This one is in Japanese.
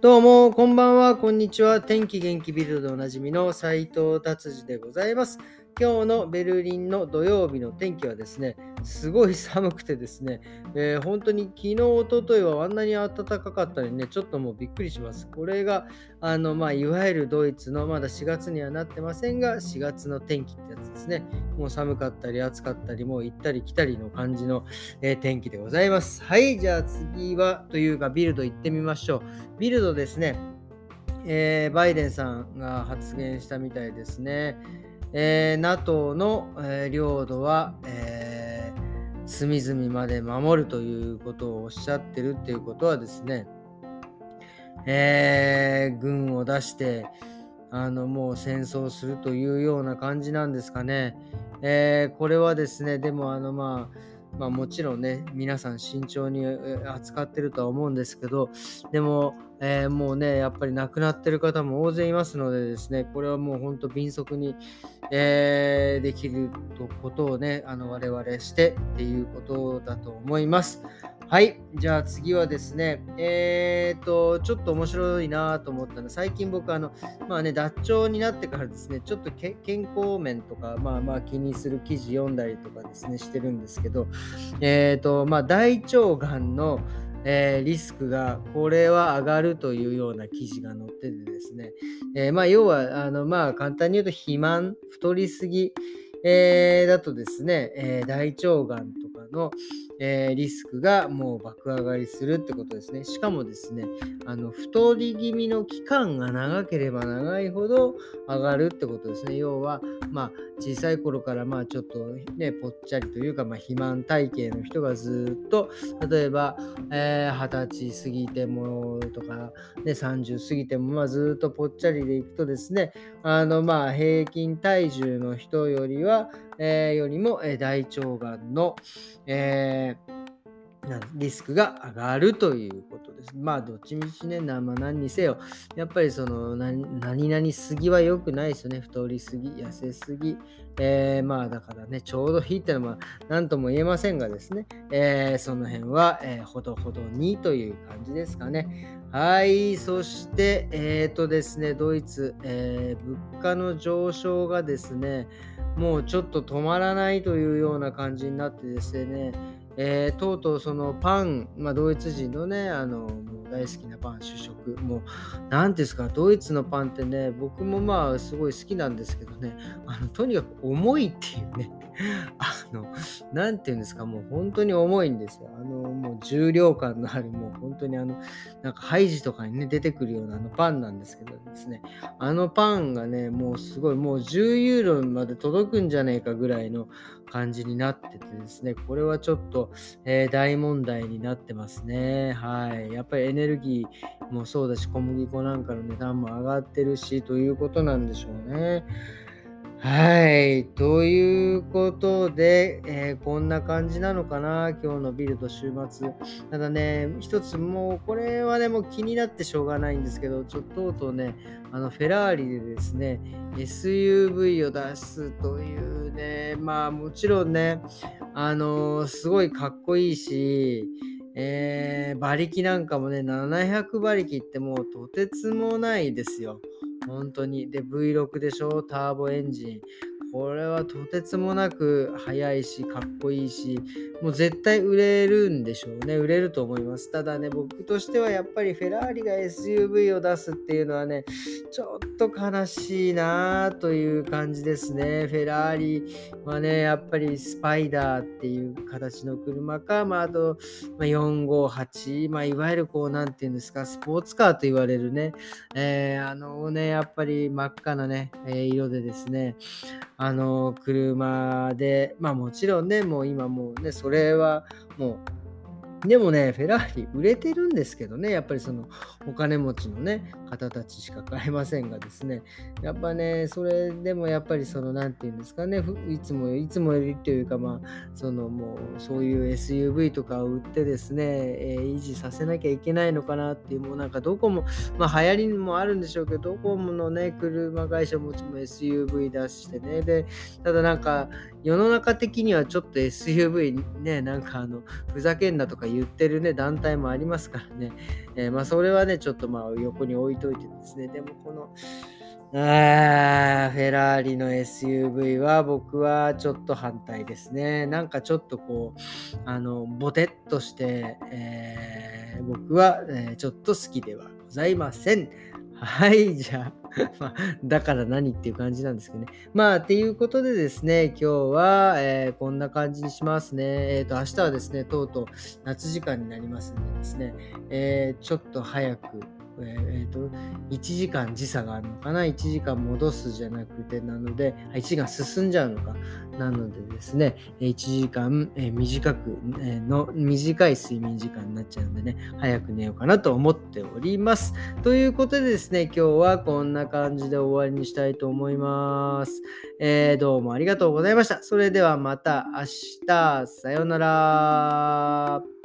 どうも、こんばんは、こんにちは。天気元気ビルドでおなじみの斉藤達治でございます。今日のベルリンの土曜日の天気はですね、すごい寒くてですね、えー、本当に昨日、おとといはあんなに暖かかったのにね、ちょっともうびっくりします。これが、あの、まあ、いわゆるドイツの、まだ4月にはなってませんが、4月の天気ってやつですね。もう寒かったり暑かったり、もう行ったり来たりの感じの、えー、天気でございます。はい、じゃあ次は、というか、ビルド行ってみましょう。ビルドですね、えー、バイデンさんが発言したみたいですね。えー、NATO の、えー、領土は、えー、隅々まで守るということをおっしゃってるっていうことはですね、え、軍を出してあのもう戦争するというような感じなんですかね。え、これはですね、でもあのまあまあ、もちろんね、皆さん慎重に扱ってるとは思うんですけど、でも、えー、もうね、やっぱり亡くなってる方も大勢いますのでですね、これはもう本当迅速に、えー、できることをね、あの我々してっていうことだと思います。はい。じゃあ次はですね、えっ、と、ちょっと面白いなと思ったのは、最近僕、あの、まあね、脱腸になってからですね、ちょっと健康面とか、まあまあ気にする記事読んだりとかですね、してるんですけど、えっ、と、まあ大腸がんの、えー、リスクがこれは上がるというような記事が載っててですね、えー、まあ要はあのまあ簡単に言うと肥満太りすぎ、えー、だとですね、え大腸がんとかの、えー、リスクがもう爆上がりするってことですね。しかもですね、あの太り気味の期間が長ければ長いほど上がるってことですね。要は、まあ、小さい頃からまあちょっとね、ぽっちゃりというか、まあ、肥満体型の人がずっと、例えば、えー、20歳過ぎてもとか、ね、30過ぎても、まあ、ずっとぽっちゃりでいくとですね、あのまあ平均体重の人よりは、えー、よりも、えー、大腸がんの、えーリスクが上がるということです。まあ、どっちみちね、まあ、何にせよ、やっぱりその何、何々すぎは良くないですよね。太りすぎ、痩せすぎ。えー、まあ、だからね、ちょうどいいってのは、何とも言えませんがですね、えー、その辺は、えー、ほどほどにという感じですかね。はい、そして、えっ、ー、とですね、ドイツ、えー、物価の上昇がですね、もうちょっと止まらないというような感じになってですね、えー、とうとうそのパン、まあ、ドイツ人のね、あの、大好きなパン主食、もう、なんですか、ドイツのパンってね、僕もまあ、すごい好きなんですけどね、あの、とにかく重いっていうね、あの、なんていうんですか、もう本当に重いんですよ。あの、もう重量感のある、もう本当にあの、なんかハイジとかにね、出てくるようなあのパンなんですけどですね、あのパンがね、もうすごい、もう10ユーロまで届くんじゃねえかぐらいの感じになっててですね、これはちょっと、えー、大問題になってますね。はい。やっぱりエネルギーもそうだし、小麦粉なんかの値段も上がってるし、ということなんでしょうね。はい。ということで、えー、こんな感じなのかな、今日のビルド週末。ただね、一つもう、これはね、もう気になってしょうがないんですけど、ちょっととうとうね、あの、フェラーリでですね、SUV を出すというね、まあもちろんね、あのー、すごいかっこいいし、えー、馬力なんかもね、700馬力ってもうとてつもないですよ。本当に。で、V6 でしょ？ターボエンジン。これはとてつもなく速いし、かっこいいし、もう絶対売れるんでしょうね。売れると思います。ただね、僕としてはやっぱりフェラーリが SUV を出すっていうのはね、ちょっと悲しいなという感じですね。フェラーリはね、やっぱりスパイダーっていう形の車か、まあ、あと、まあ、458、まあ、いわゆるこう、なんていうんですか、スポーツカーと言われるね、えー、あのね、やっぱり真っ赤なね、えー、色でですね、あの、車で、まあもちろんね、もう今もうね、それはもうでもね、フェラーリ売れてるんですけどね、やっぱりそのお金持ちのね、方たちしか買えませんがですね、やっぱね、それでもやっぱりその、なんていうんですかね、いつも、いつもよりというか、まあ、そのもう、そういう SUV とかを売ってですね、えー、維持させなきゃいけないのかなっていう、もうなんかどこも、まあ流行りもあるんでしょうけど、どこものね、車会社もちも SUV 出してね、で、ただなんか、世の中的にはちょっと SUV ね、なんかあの、ふざけんなとか言ってるね、団体もありますからね。えー、まあ、それはね、ちょっとまあ横に置いといてですね、でもこの、あフェラーリの SUV は僕はちょっと反対ですね。なんかちょっとこう、あの、ボテッとして、えー、僕は、え、ちょっと好きではございません。はい、じゃあまあ、だから何っていう感じなんですけどね。まあ、っていうことでですね、今日は、えー、こんな感じにしますね。えっ、ー、と、明日はですね、とうとう夏時間になりますんでですね、えー、ちょっと早く、えー、と、1時間時差があるのかな ?1 時間戻すじゃなくて、なので、1時間進んじゃうのか？なのでですね、1時間、え短く、えの、短い睡眠時間になっちゃうんでね、早く寝ようかなと思っております。ということでですね、今日はこんな感じで終わりにしたいと思います。えー、どうもありがとうございました。それではまた明日、さようなら。